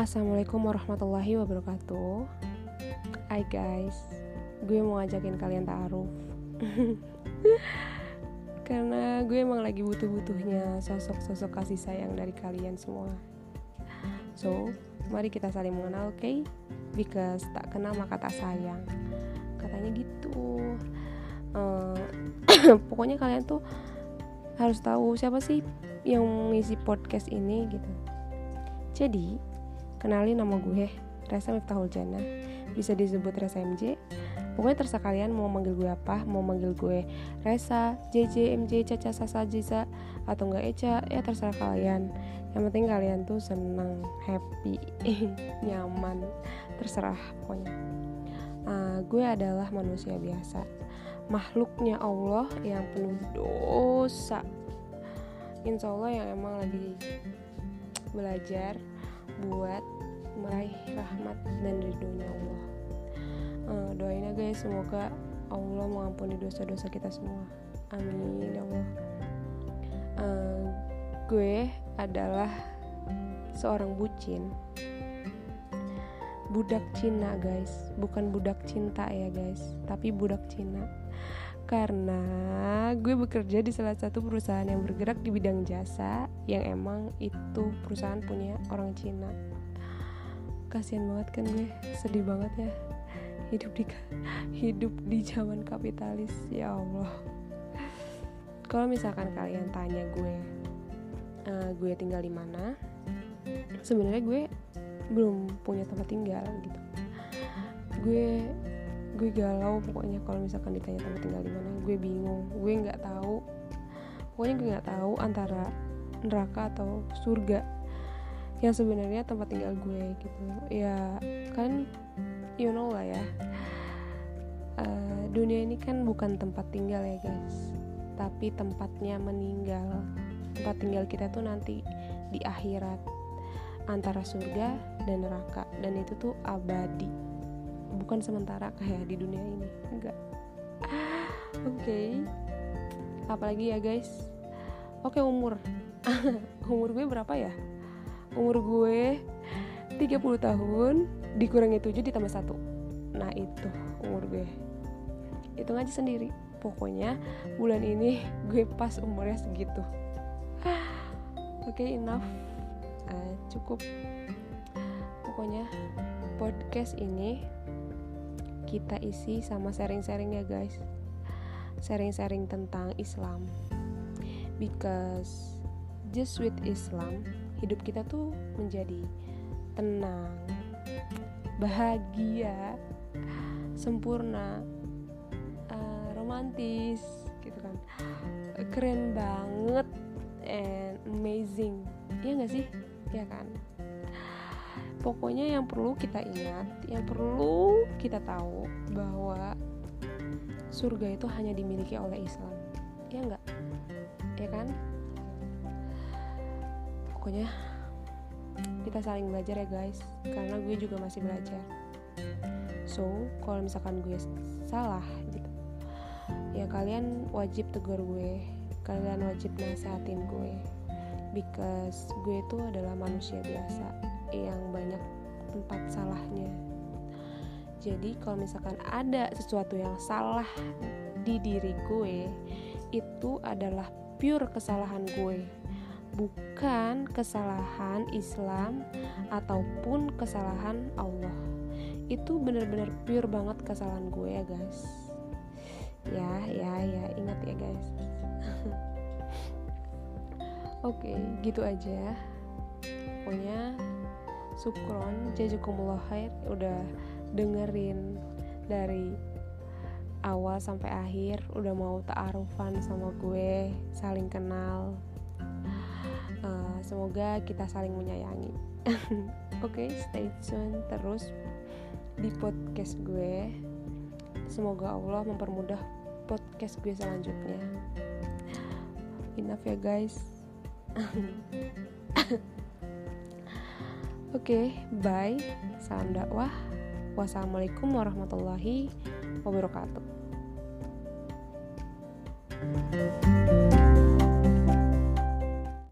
Assalamualaikum warahmatullahi wabarakatuh. Hai guys Gue mau ngajakin kalian ta'aruf. Karena gue emang lagi butuh-butuhnya Sosok-sosok kasih sayang dari kalian semua. So, mari kita saling mengenal, oke? Okay? Because tak kenal maka tak sayang. Katanya gitu. Uh, Pokoknya kalian tuh harus tahu siapa sih yang mengisi podcast ini gitu. Jadi, Kenalin nama gue, Resa Miftahul Jannah. Bisa disebut Resa MJ. Pokoknya terserah kalian mau manggil gue apa, mau manggil gue Resa, JJ, MJ, Caca, Sasa, Jiza, atau enggak Eca, ya terserah kalian. Yang penting kalian tuh senang, happy, nyaman, terserah pokoknya. Uh, gue adalah manusia biasa, makhluknya Allah yang penuh dosa. Insya Allah yang emang lagi belajar buat meraih rahmat dan ridhonya Allah. Uh, doain aja ya semoga Allah mengampuni dosa-dosa kita semua. Amin ya Allah. Uh, gue adalah seorang bucin budak Cina guys. Bukan budak cinta ya guys. Tapi budak Cina. Karena gue bekerja di salah satu perusahaan yang bergerak di bidang jasa yang emang itu perusahaan punya orang Cina. Kasihan banget kan gue? Sedih banget ya. Hidup di hidup di zaman kapitalis. Ya Allah. Kalau misalkan kalian tanya gue uh, gue tinggal di mana sebenarnya gue belum punya tempat tinggal gitu. Gue gue galau pokoknya kalau misalkan ditanya tempat tinggal di mana gue bingung. Gue nggak tahu pokoknya gue nggak tahu antara neraka atau surga yang sebenarnya tempat tinggal gue gitu. Ya kan you know lah ya. Uh, dunia ini kan bukan tempat tinggal ya guys. Tapi tempatnya meninggal. Tempat tinggal kita tuh nanti di akhirat antara surga dan neraka. Dan itu tuh abadi. Bukan sementara kayak di dunia ini. Enggak. Oke. Okay. apalagi ya guys? Oke okay, umur. Umur gue berapa ya? Umur gue 30 tahun dikurangi 7 ditambah 1 nah itu umur gue. Hitung aja sendiri. Pokoknya bulan ini gue pas umurnya segitu. Oke okay, enough uh, cukup. Pokoknya podcast ini kita isi sama sharing-sharing ya guys. Sharing-sharing tentang Islam. Because just with Islam hidup kita tuh menjadi tenang, bahagia, sempurna, uh, romantis, gitu kan, keren banget, and amazing, ya nggak sih, ya kan? Pokoknya yang perlu kita ingat, yang perlu kita tahu bahwa surga itu hanya dimiliki oleh Islam, ya nggak, ya kan? pokoknya kita saling belajar ya guys karena gue juga masih belajar so kalau misalkan gue salah gitu ya kalian wajib tegur gue kalian wajib nasehatin gue because gue itu adalah manusia biasa yang banyak tempat salahnya. Jadi kalau misalkan ada sesuatu yang salah di diri gue itu adalah pure kesalahan gue. Bukan kesalahan Islam ataupun kesalahan Allah. Itu benar-benar pure banget kesalahan gue ya guys. Ya ya ya. Ingat ya guys oke okay, gitu aja. Pokoknya sukron jazakumullah khair. Udah dengerin dari awal sampai akhir. Udah mau ta'arufan sama gue saling kenal. Uh, semoga kita saling menyayangi. Oke okay, stay tune terus di podcast gue. Semoga Allah mempermudah podcast gue selanjutnya. Enough ya guys Oke, okay, bye. Salam dakwah. Wassalamualaikum warahmatullahi wabarakatuh.